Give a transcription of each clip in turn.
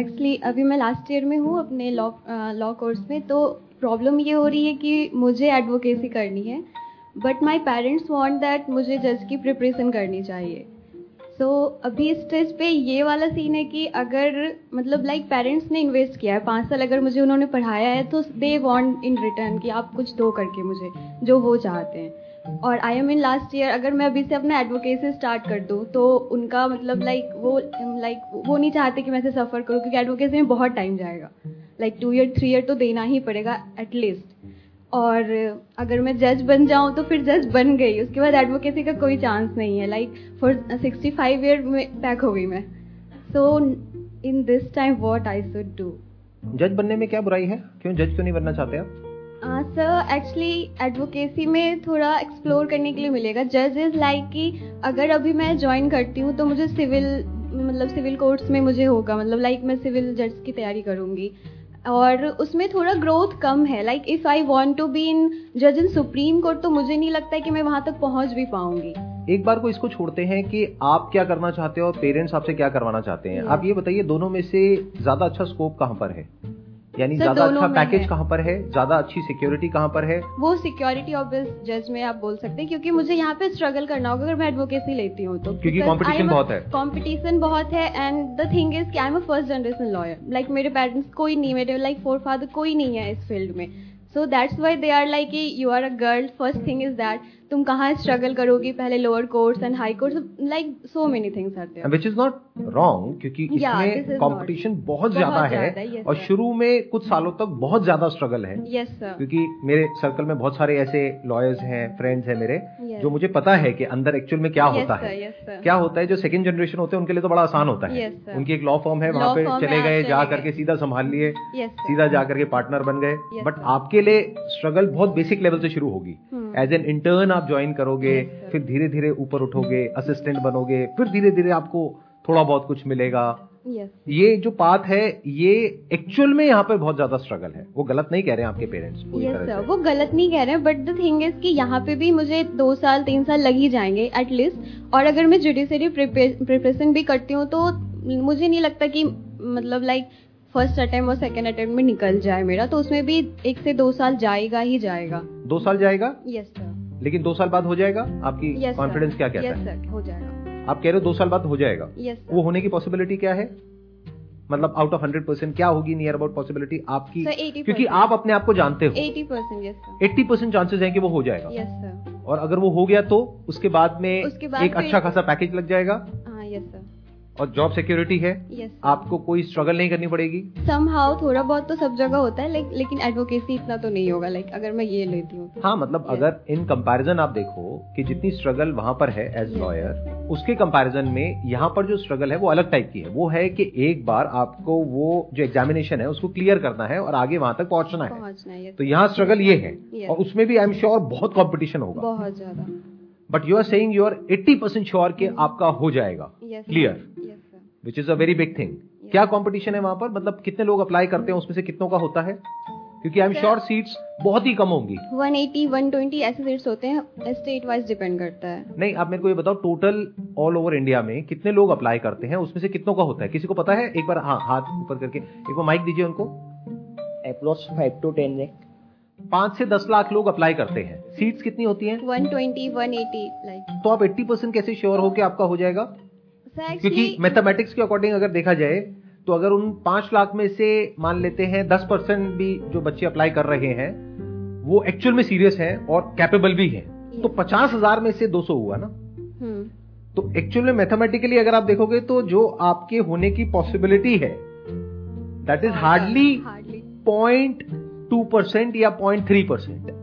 Actually अभी मैं last year में हूँ अपने लॉ लॉ कोर्स में तो प्रॉब्लम ये हो रही है कि मुझे एडवोकेसी करनी है but my parents want that मुझे जज की प्रिपरेशन करनी चाहिए। सो so, अभी इस स्टेज पे ये वाला सीन है कि अगर मतलब लाइक like, पेरेंट्स ने इन्वेस्ट किया है पाँच साल अगर मुझे उन्होंने पढ़ाया है तो दे वॉन्ट इन रिटर्न कि आप कुछ दो करके मुझे जो वो चाहते हैं। और I am in last year अगर मैं अभी से अपना एडवोकेसी स्टार्ट कर दूँ तो उनका मतलब लाइक वो लाइक वो नहीं चाहते कि मैं ऐसे सफ़र करूँ, क्योंकि एडवोकेसी में बहुत टाइम जाएगा। Like two year three year तो देना ही पड़ेगा एटलीस्ट और अगर मैं जज बन जाऊँ तो फिर जज बन गई, उसके बाद एडवोकेसी का कोई चांस नहीं है। Like for sixty five year में बैक हो गई मैं। So in this time what I should do जज बनने में क्या बुराई है? क्यों जज क्यों नहीं बनना चाहते आप? सर एक्चुअली एडवोकेसी में थोड़ा एक्सप्लोर करने के लिए मिलेगा। जज इज़ लाइक कि अगर अभी मैं ज्वाइन करती हूँ तो मुझे सिविल मतलब सिविल कोर्ट्स में मुझे होगा। मतलब लाइक like, मैं सिविल जज की तैयारी करूँगी। और उसमें थोड़ा ग्रोथ कम है। Like if I want to be in जज इन सुप्रीम कोर्ट तो मुझे नहीं लगता है कि मैं वहाँ तक पहुँच भी पाऊँगी। एक बार को इसको छोड़ते हैं कि आप क्या करना चाहते हो और पेरेंट्स आपसे क्या करवाना चाहते हैं। आप ये बताइए दोनों में से ज़्यादा अच्छा स्कोप कहाँ पर है? यानी ज़्यादा अच्छा पैकेज कहाँ पर है? ज़्यादा अच्छी सिक्योरिटी कहाँ पर है? वो सिक्योरिटी ऑफ़ दिस जज में आप बोल सकते हैं क्योंकि मुझे यहाँ पे स्ट्रगल करना होगा अगर मैं एडवोकेसी लेती हूँ तो क्योंकि कॉम्पिटिशन बहुत है। कॉम्पिटिशन बहुत है and the thing is I am a first generation lawyer like मेरे पेरेंट्स कोई नहीं मेरे लाइक फोर फादर कोई नहीं है इस फ़ील्ड में। So that's why they are like you are a girl first thing is that तुम कहाँ स्ट्रगल करोगी? पहले lower course and high course like so many things are there which is not wrong क्योंकि इसमें competition बहुत ज़्यादा है और शुरू में कुछ सालों तक बहुत ज़्यादा स्ट्रगल है। Yes, sir. क्योंकि मेरे सर्कल में बहुत सारे ऐसे लॉयर्स हैं फ्रेंड्स हैं मेरे जो मुझे पता है कि अंदर एक्चुअल में क्या होता है। क्या होता है? जो सेकंड जनरेशन होते हैं उनके लिए तो बड़ा आसान होता है। उनकी एक लॉ फॉर्म है वहाँ पे चले गए जा करके सीधा संभाल लिए सीधा जा करके पार्टनर बन गए। बट आपके लिए स्ट्रगल बहुत बेसिक लेवल से शुरू होगी। एज एन इंटर्न आप ज्वाइन करोगे फिर धीरे धीरे ऊपर उठोगे असिस्टेंट बनोगे फिर धीरे धीरे आपको थोड़ा बहुत कुछ मिलेगा। Yes. ये जो पाथ है ये एक्चुअल में यहाँ पे बहुत ज़्यादा स्ट्रगल है। वो गलत नहीं कह रहे हैं आपके पेरेंट्स yes, सर वो गलत नहीं कह रहे हैं बट द थिंग इज़ कि यहाँ पे भी मुझे दो साल तीन साल लग ही जाएँगे एटलीस्ट और अगर मैं जुडिशरी प्रिपरेशन भी करती हूँ तो मुझे नहीं लगता कि मतलब लाइक फ़र्स्ट अटेम्प्ट और सेकेंड अटेम्प्ट में निकल जाए मेरा तो उसमें भी एक से दो साल जाएगा ही जाएगा। दो साल जाएगा? यस सर लेकिन दो साल बाद हो जाएगा? आपकी yes, कॉन्फिडेंस क्या कहता yes, है सर हो जाएगा। आप कह रहे हो दो साल बाद हो जाएगा? Yes, वो होने की पॉसिबिलिटी क्या है? मतलब आउट ऑफ़ हंड्रेड परसेंट क्या होगी नियर अबाउट पॉसिबिलिटी आपकी? एटी क्योंकि आप अपने आप को जानते हो। Eighty percent yes eighty percent chances है कि वो हो जाएगा। यस सर और अगर वो हो गया तो उसके बाद में उसके बाद एक अच्छा खासा पैकेज लग जाएगा। हाँ यस सर और जॉब सिक्योरिटी है यस आपको कोई स्ट्रगल नहीं करनी पड़ेगी सम हाउ थोड़ा बहुत तो सब जगह होता है लाइक लेकिन एडवोकेसी इतना तो नहीं होगा लाइक अगर मैं ये लेती हूँ तो। हाँ मतलब yes. अगर इन कंपैरिजन आप देखो कि जितनी स्ट्रगल वहाँ पर है एज लॉयर Yes. उसके कंपैरिजन में यहाँ पर जो स्ट्रगल है वो अलग टाइप की है वो है कि एक बार आपको वो जो एग्जामिनेशन है उसको क्लियर करना है और आगे वहाँ तक पहुँचना है पहुँचना है yes. तो यहाँ स्ट्रगल ये है Yes. और उसमें भी आई एम श्योर बहुत कॉम्पिटिशन होगा बहुत ज़्यादा but you are saying you are 80 percent sure कि आपका हो जाएगा. Yes Clear. Yes sir which is a very big thing क्या कंपटीशन है वहाँ पर? मतलब कितने लोग अप्लाई करते हैं उसमें से कितनों का होता है? क्योंकि आई एम श्योर सीट्स बहुत ही कम होंगी. 180 120 ऐसे सीट्स होते हैं स्टेट वाइज डिपेंड करता है. नहीं आप मेरे को ये बताओ टोटल ऑल ओवर इंडिया में कितने लोग अप्लाई करते हैं उसमें से कितनों का होता है? किसी को पता है? एक बार हाँ हाथ ऊपर करके एक बार माइक दीजिए उनको. Approx five to ten lakh पाँच से दस लाख लोग अप्लाई करते हैं। सीट्स कितनी होती हैं? 120 180 लाइक तो आप 80 परसेंट कैसे श्योर हो कि आपका हो जाएगा? सर क्योंकि मैथमेटिक्स के अकॉर्डिंग अगर देखा जाए तो अगर उन पाँच लाख में से मान लेते हैं दस परसेंट भी जो बच्चे अप्लाई कर रहे हैं वो एक्चुअल में सीरियस हैं और कैपेबल भी हैं। तो पचास हज़ार में से 200 हुआ ना? हम्म। तो एक्चुअल में मैथमेटिकली अगर आप देखोगे तो जो आपके होने की पॉसिबिलिटी है that is hardly point two percent या point three percent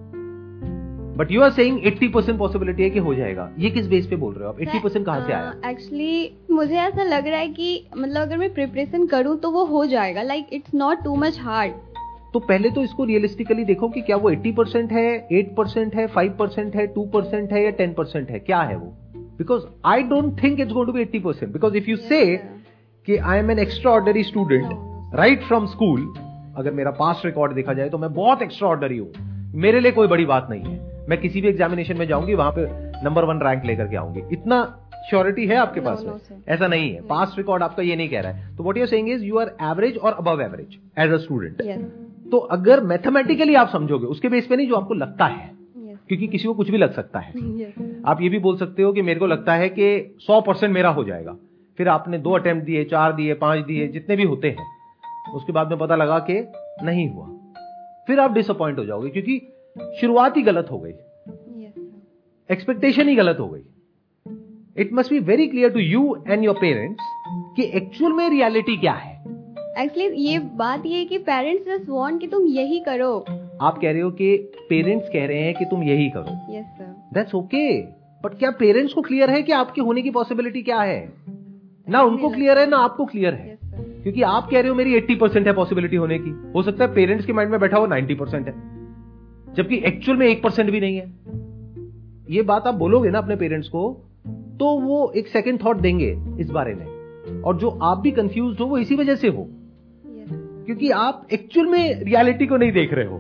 but you are saying eighty percent possibility है कि हो जाएगा। ये किस बेस पे बोल रहे हो आप? एट्टी परसेंट कहाँ से आया? एक्चुअली मुझे ऐसा लग रहा है कि मतलब अगर मैं प्रिपरेशन करूँ तो वो हो जाएगा। Like it's not too much hard तो पहले तो इसको रियलिस्टिकली देखो कि क्या वो 80 परसेंट है 8 परसेंट है 5 परसेंट है 2 परसेंट है या 10 परसेंट है? क्या है वो? Because I don't think it's going to be 80 percent because if you say कि I am an extraordinary student right from school अगर मेरा पास्ट रिकॉर्ड देखा जाए तो मैं बहुत एक्स्ट्रा ऑर्डनरी हूँ। मेरे लिए कोई बड़ी बात नहीं है। मैं किसी भी एग्जामिनेशन में जाऊँगी वहाँ पे नंबर वन रैंक लेकर के आऊँगी। इतना श्योरिटी है आपके पास में? ऐसा नहीं है। पास्ट रिकॉर्ड आपका ये नहीं कह रहा है। तो what you saying is you are average और above average as a student तो अगर मैथमेटिकली आप समझोगे उसके बेस पे नहीं जो आपको लगता है। क्योंकि किसी को कुछ भी लग सकता है। आप ये भी बोल सकते हो कि मेरे को लगता है कि 100 परसेंट मेरा हो जाएगा। फिर आपने दो अटेम्प्ट दिए चार दिए पाँच दिए जितने भी होते हैं। उसके बाद में पता लगा कि नहीं हुआ। फिर आप डिसअपॉइंट हो जाओगे क्योंकि शुरुआत ही गलत हो गई। एक्सपेक्टेशन ही गलत हो गई। It must be very clear to you and your parents कि एक्चुअल में रियलिटी क्या है। एक्चुअली ये बात ये कि पेरेंट्स जस्ट वांट कि तुम यही करो। आप कह रहे हो कि पेरेंट्स कह रहे हैं कि तुम यही करो। Yes sir that's okay but क्या पेरेंट्स को क्लियर है कि आपके होने की पॉसिबिलिटी क्या है? ना उनको क्लियर है ना आपको क्लियर है। क्योंकि आप कह रहे हो मेरी 80 परसेंट है पॉसिबिलिटी होने की। हो सकता है पेरेंट्स के माइंड में बैठा हो 90 परसेंट है। जबकि एक्चुअल में एक परसेंट भी नहीं है। ये बात आप बोलोगे ना अपने पेरेंट्स को तो वो एक सेकेंड थॉट देंगे इस बारे में। और जो आप भी कंफ्यूज हो वो इसी वजह से हो। क्योंकि आप एक्चुअल में रियलिटी को नहीं देख रहे हो।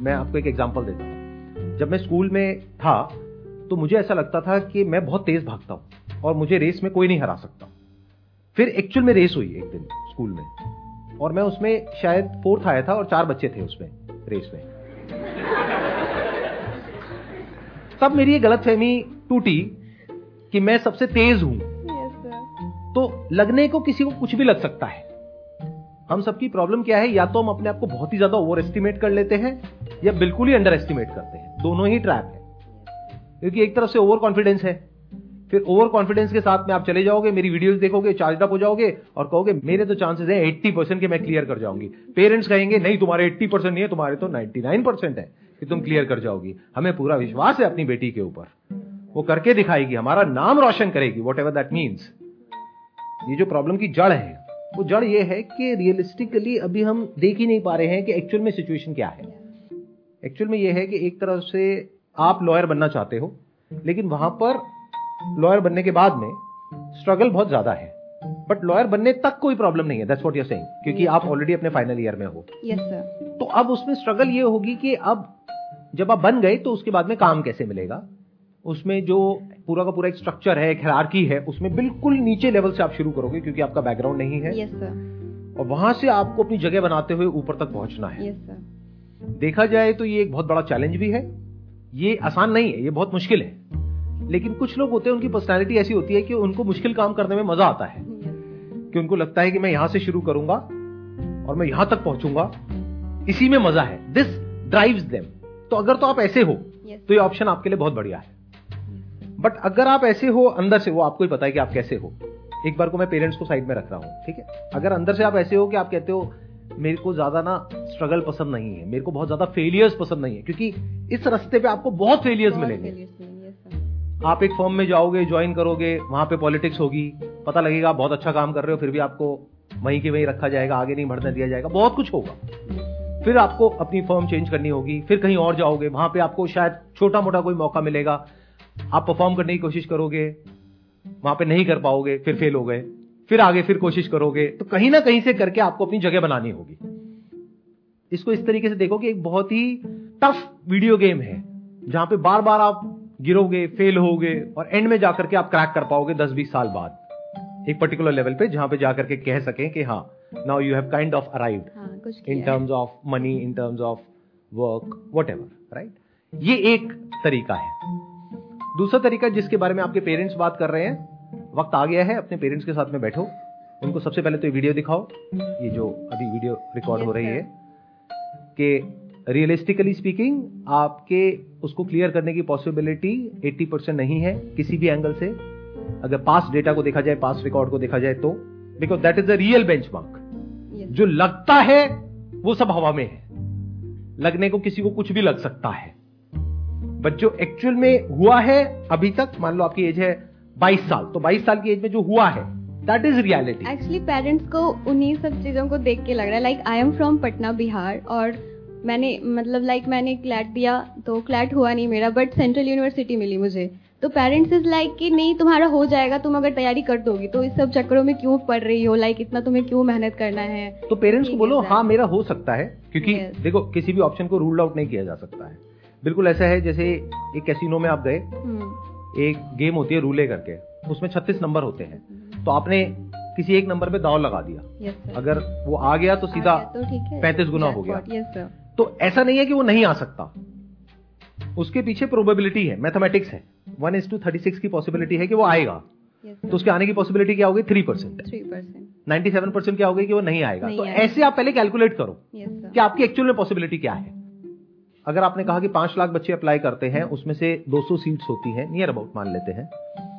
मैं आपको एक एग्ज़ाम्पल देता हूँ। जब मैं स्कूल में था तो मुझे ऐसा लगता था कि मैं बहुत तेज भागता हूँ और मुझे रेस में कोई नहीं हरा सकता। फिर एक्चुअल में रेस हुई एक दिन स्कूल में। और मैं उसमें शायद फोर्थ आया था और चार बच्चे थे उसमें रेस में। तब मेरी ये गलतफहमी टूटी कि मैं सबसे तेज हूँ। सर तो लगने को किसी को कुछ भी लग सकता है। हम सबकी प्रॉब्लम क्या है? या तो हम अपने आप को बहुत ही ज़्यादा ओवर एस्टिमेट कर लेते हैं या बिल्कुल ही अंडर एस्टिमेट करते हैं। दोनों ही ट्रैप है। क्योंकि एक तरफ़ से ओवर कॉन्फिडेंस है फिर ओवर कॉन्फिडेंस के साथ में आप चले जाओगे, मेरी वीडियोस देखोगे चार्ज अप हो जाओगे और कहोगे, मेरे तो चांसेस है 80 परसेंट के मैं क्लियर कर जाऊँगी। पेरेंट्स कहेंगे, नहीं, तुम्हारे 80 परसेंट नहीं है, तुम्हारे तो 99 परसेंट है कि तुम क्लियर कर जाओगी। हमें पूरा विश्वास है अपनी बेटी के ऊपर। वो करके दिखाएगी, हमारा नाम रोशन करेगी वॉट एवर दैट मीन्स ये जो प्रॉब्लम की जड़ है, वो जड़ ये है कि रियलिस्टिकली अभी हम देख ही नहीं पा रहे हैं कि एक्चुअल में सिचुएशन क्या है। एक्चुअल में ये है कि एक तरफ़ से आप लॉयर बनना चाहते हो, लेकिन वहाँ पर लॉयर बनने के बाद में स्ट्रगल बहुत ज़्यादा है। बट लॉयर बनने तक कोई प्रॉब्लम नहीं है दैट्स व्हाट यू सेइंग क्योंकि आप ऑलरेडी अपने फाइनल ईयर में हो। यस सर तो अब उसमें स्ट्रगल ये होगी कि अब जब आप बन गए तो उसके बाद में काम कैसे मिलेगा? उसमें जो पूरा का पूरा एक स्ट्रक्चर है एक hierarchy है उसमें बिल्कुल नीचे लेवल से आप शुरू करोगे क्योंकि आपका बैकग्राउंड नहीं है। यस सर और वहाँ से आपको अपनी जगह बनाते हुए ऊपर तक पहुँचना है। यस सर देखा जाए तो ये एक बहुत बड़ा चैलेंज भी है। ये आसान नहीं है ये बहुत मुश्किल है। लेकिन कुछ लोग होते हैं उनकी पर्सनैलिटी ऐसी होती है कि उनको मुश्किल काम करने में मज़ा आता है। कि उनको लगता है कि मैं यहाँ से शुरू करूँगा और मैं यहाँ तक पहुंचूँगा। इसी में मज़ा है। दिस ड्राइव्स देम तो अगर तो आप ऐसे हो यस तो ये ऑप्शन आपके लिए बहुत बढ़िया है। बट अगर आप ऐसे हो अंदर से वो आपको ही पता है कि आप कैसे हो। एक बार को मैं पेरेंट्स को साइड में रख रहा हूँ ठीक है? अगर अंदर से आप ऐसे हो कि आप कहते हो मेरे को ज़्यादा ना स्ट्रगल पसंद नहीं है मेरे को बहुत ज़्यादा फेलियर्स पसंद नहीं है क्योंकि इस रास्ते पे आपको बहुत फेलियर्स मिलेंगे। आप एक फॉर्म में जाओगे ज्वाइन करोगे, वहाँ पे पॉलिटिक्स होगी, पता लगेगा बहुत अच्छा काम कर रहे हो, फिर भी आपको वहीं के वहीं रखा जाएगा, आगे नहीं बढ़ने दिया जाएगा, बहुत कुछ होगा। फिर आपको अपनी फॉर्म चेंज करनी होगी, फिर कहीं और जाओगे, वहाँ पे आपको शायद छोटा मोटा कोई मौका मिलेगा। आप परफॉर्म करने की कोशिश करोगे, वहाँ पे नहीं कर पाओगे, फिर फेल हो गए, फिर आगे फिर कोशिश करोगे तो कहीं ना कहीं से करके आपको अपनी जगह बनानी होगी। इसको इस तरीके से देखो कि एक बहुत ही टफ वीडियो गेम है, जहाँ पे बार बार आप गिरोगे फेल होगे और एंड में जाकर के आप क्रैक कर पाओगे 10-20 साल बाद। एक पर्टिकुलर लेवल पे जहाँ पे जाकर के कह सकें कि हाँ now you have kind of arrived हाँ in terms of money in terms of work what right ये एक तरीका है। दूसरा तरीका जिसके बारे में आपके पेरेंट्स बात कर रहे हैं वक्त आ गया है अपने पेरेंट्स के साथ में बैठो। उनको सबसे पहले तो ये वीडियो दिखाओ। ये जो अभी वीडियो रिकॉर्ड हो रही है कि रियलिस्टिकली स्पीकिंग आपके उसको क्लियर करने की पॉसिबिलिटी 80 परसेंट नहीं है किसी भी एंगल से। अगर पास डेटा को देखा जाए पास रिकॉर्ड को देखा जाए तो। Because that is the real Yes. जो लगता है वो सब हवा में है। लगने को किसी को कुछ भी लग सकता है। बट जो एक्चुअल में हुआ है अभी तक मान लो आपकी एज है 22 साल तो 22 साल की एज में जो हुआ है that is reality actually parents को उन्हीं सब चीज़ों को देख के लग रहा है। Like I am from Patna Bihar और मैंने मतलब लाइक like, मैंने क्लैट दिया तो क्लैट हुआ नहीं मेरा बट सेंट्रल यूनिवर्सिटी मिली मुझे। तो पेरेंट्स इज़ लाइक कि नहीं तुम्हारा हो जाएगा तुम अगर तैयारी कर दोगी तो इस सब चक्करों में क्यों पढ़ रही हो? लाइक इतना तुम्हें क्यों मेहनत करना है? तो पेरेंट्स को बोलो हाँ मेरा हो सकता है क्योंकि Yes. देखो किसी भी ऑप्शन को रूल आउट नहीं किया जा सकता है। बिल्कुल ऐसा है जैसे एक कैसीनो में आप गए हम्म, एक गेम होती है रूले करके उसमें 36 नंबर होते हैं। तो आपने किसी एक नंबर पे दाव लगा दिया। सर अगर वो आ गया तो सीधा तो 35 गुना हो गया। तो ऐसा नहीं है कि वो नहीं आ सकता। उसके पीछे प्रोबेबिलिटी है मैथमेटिक्स है। One is to thirty six की पॉसिबिलिटी है कि वो आएगा। तो उसके आने की पॉसिबिलिटी क्या होगी? Three percent three percent ninety seven percent क्या होगी कि वो नहीं आएगा? नहीं तो आएगा। ऐसे आप पहले कैलकुलेट करो कि आपकी एक्चुअल में पॉसिबिलिटी क्या है। अगर आपने कहा कि पाँच लाख बच्चे अप्लाई करते हैं उसमें से 200 सीट्स होती है नियर अबाउट मान लेते हैं।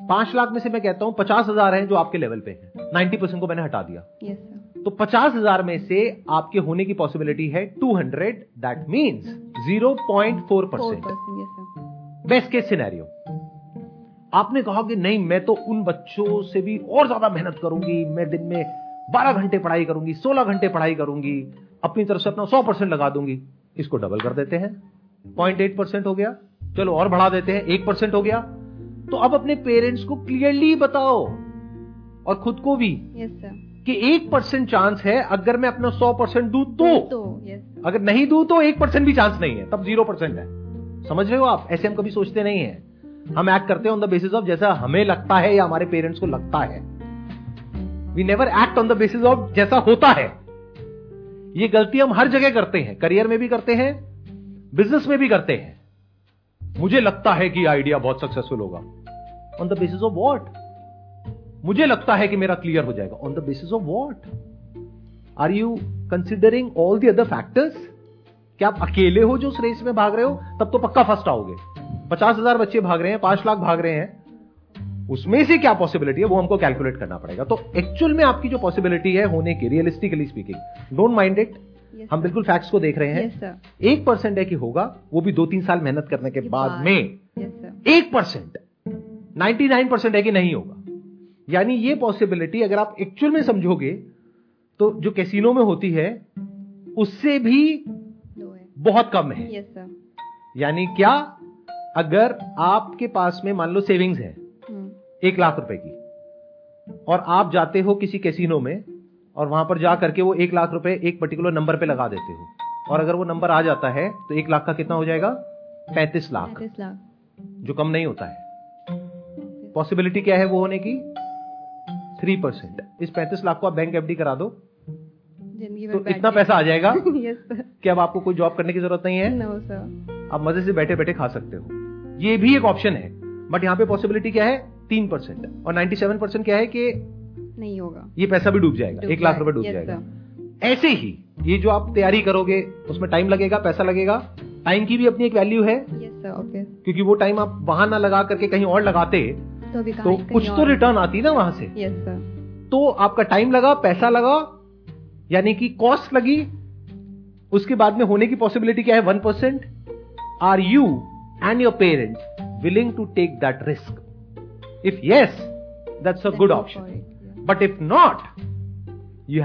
पाँच लाख में से मैं कहता हूँ पचास हज़ार है जो आपके लेवल पे हैं। 90 परसेंट को मैंने हटा दिया। यस सर तो पचास हज़ार में से आपके होने की पॉसिबिलिटी है 200 that means zero point four percent best case scenario आपने कहा कि नहीं मैं तो उन बच्चों से भी और ज़्यादा मेहनत करूँगी मैं दिन में 12 घंटे पढ़ाई करूँगी 16 घंटे पढ़ाई करूँगी अपनी तरफ़ से अपना 100 परसेंट लगा दूँगी इसको डबल कर देते हैं। 0.8 परसेंट हो गया। चलो और बढ़ा देते हैं एक परसेंट हो गया। तो अब अपने पेरेंट्स को क्लियरली बताओ और खुद को भी। यस सर कि एक परसेंट चांस है अगर मैं अपना सौ परसेंट दू तो। तो अगर नहीं दू तो एक परसेंट भी चांस नहीं है तब ज़ीरो परसेंट है। समझ रहे हो आप? ऐसे हम कभी सोचते नहीं है। हम एक्ट करते हैं ऑन द बेसिस ऑफ़ जैसा हमें लगता है या हमारे पेरेंट्स को लगता है। We never act on the basis of जैसा होता है। ये गलती हम हर जगह करते हैं। करियर में भी करते हैं बिज़नेस में भी करते हैं। मुझे लगता है कि आइडिया बहुत सक्सेसफुल होगा। On the basis of what मुझे लगता है कि मेरा क्लियर हो जाएगा. On the basis of what are you considering all the other factors क्या आप अकेले हो जो उस रेस में भाग रहे हो? तब तो पक्का फ़र्स्ट आओगे. पचास हज़ार बच्चे भाग रहे हैं पाँच लाख भाग रहे हैं. उसमें से क्या पॉसिबिलिटी है? वो हमको कैलकुलेट करना पड़ेगा. तो एक्चुअल में आपकी जो पॉसिबिलिटी है होने की realistically speaking don't mind it हम बिल्कुल फैक्ट्स को देख रहे हैं. एक परसेंट है कि होगा वो भी दो तीन साल मेहनत करने के बाद में. एक परसेंट नाइन्टी नाइन परसेंट है कि नहीं होगा. यानी ये पॉसिबिलिटी अगर आप एक्चुअल में समझोगे तो जो कैसीनो में होती है उससे भी बहुत कम है। सर यानी क्या? अगर आपके पास में मान लो सेविंग्स है हम्म। एक लाख रुपए की और आप जाते हो किसी कैसीनो में और वहाँ पर जा करके वो एक लाख रुपए एक पर्टिकुलर नंबर पे लगा देते हो और अगर वो नंबर आ जाता है तो एक लाख का कितना हो जाएगा? पैंतीस लाख। पैंतीस लाख। जो कम नहीं होता है। पॉसिबिलिटी क्या है वो होने की? थ्री परसेंट इस पैंतीस लाख को आप बैंक एफडी करा दो। तो इतना पैसा आ जाएगा कि अब आपको कोई जॉब करने की ज़रूरत नहीं है। नो सर आप मज़े से बैठे बैठे खा सकते हो। ये भी एक ऑप्शन है। बट यहाँ पे पॉसिबिलिटी क्या है? तीन परसेंट और नाइन्टी सेवन परसेंट क्या है कि नहीं होगा। ये पैसा भी डूब जाएगा। एक लाख रुपए डूब जाएगा। ऐसे ही ये जो आप तैयारी करोगे उसमें टाइम लगेगा पैसा लगेगा। टाइम की भी अपनी एक वैल्यू है। यस सर ऑब्वियस क्योंकि वो टाइम आप वहाँ ना लगा करके कहीं और लगाते तो तो कुछ तो रिटर्न आती ना वहाँ से। यस सर तो आपका टाइम लगा पैसा लगा यानी कि कॉस्ट लगी उसके बाद में होने की पॉसिबिलिटी क्या है? One percent are you and your parents willing to take that risk if yes that's a good option it. But if not you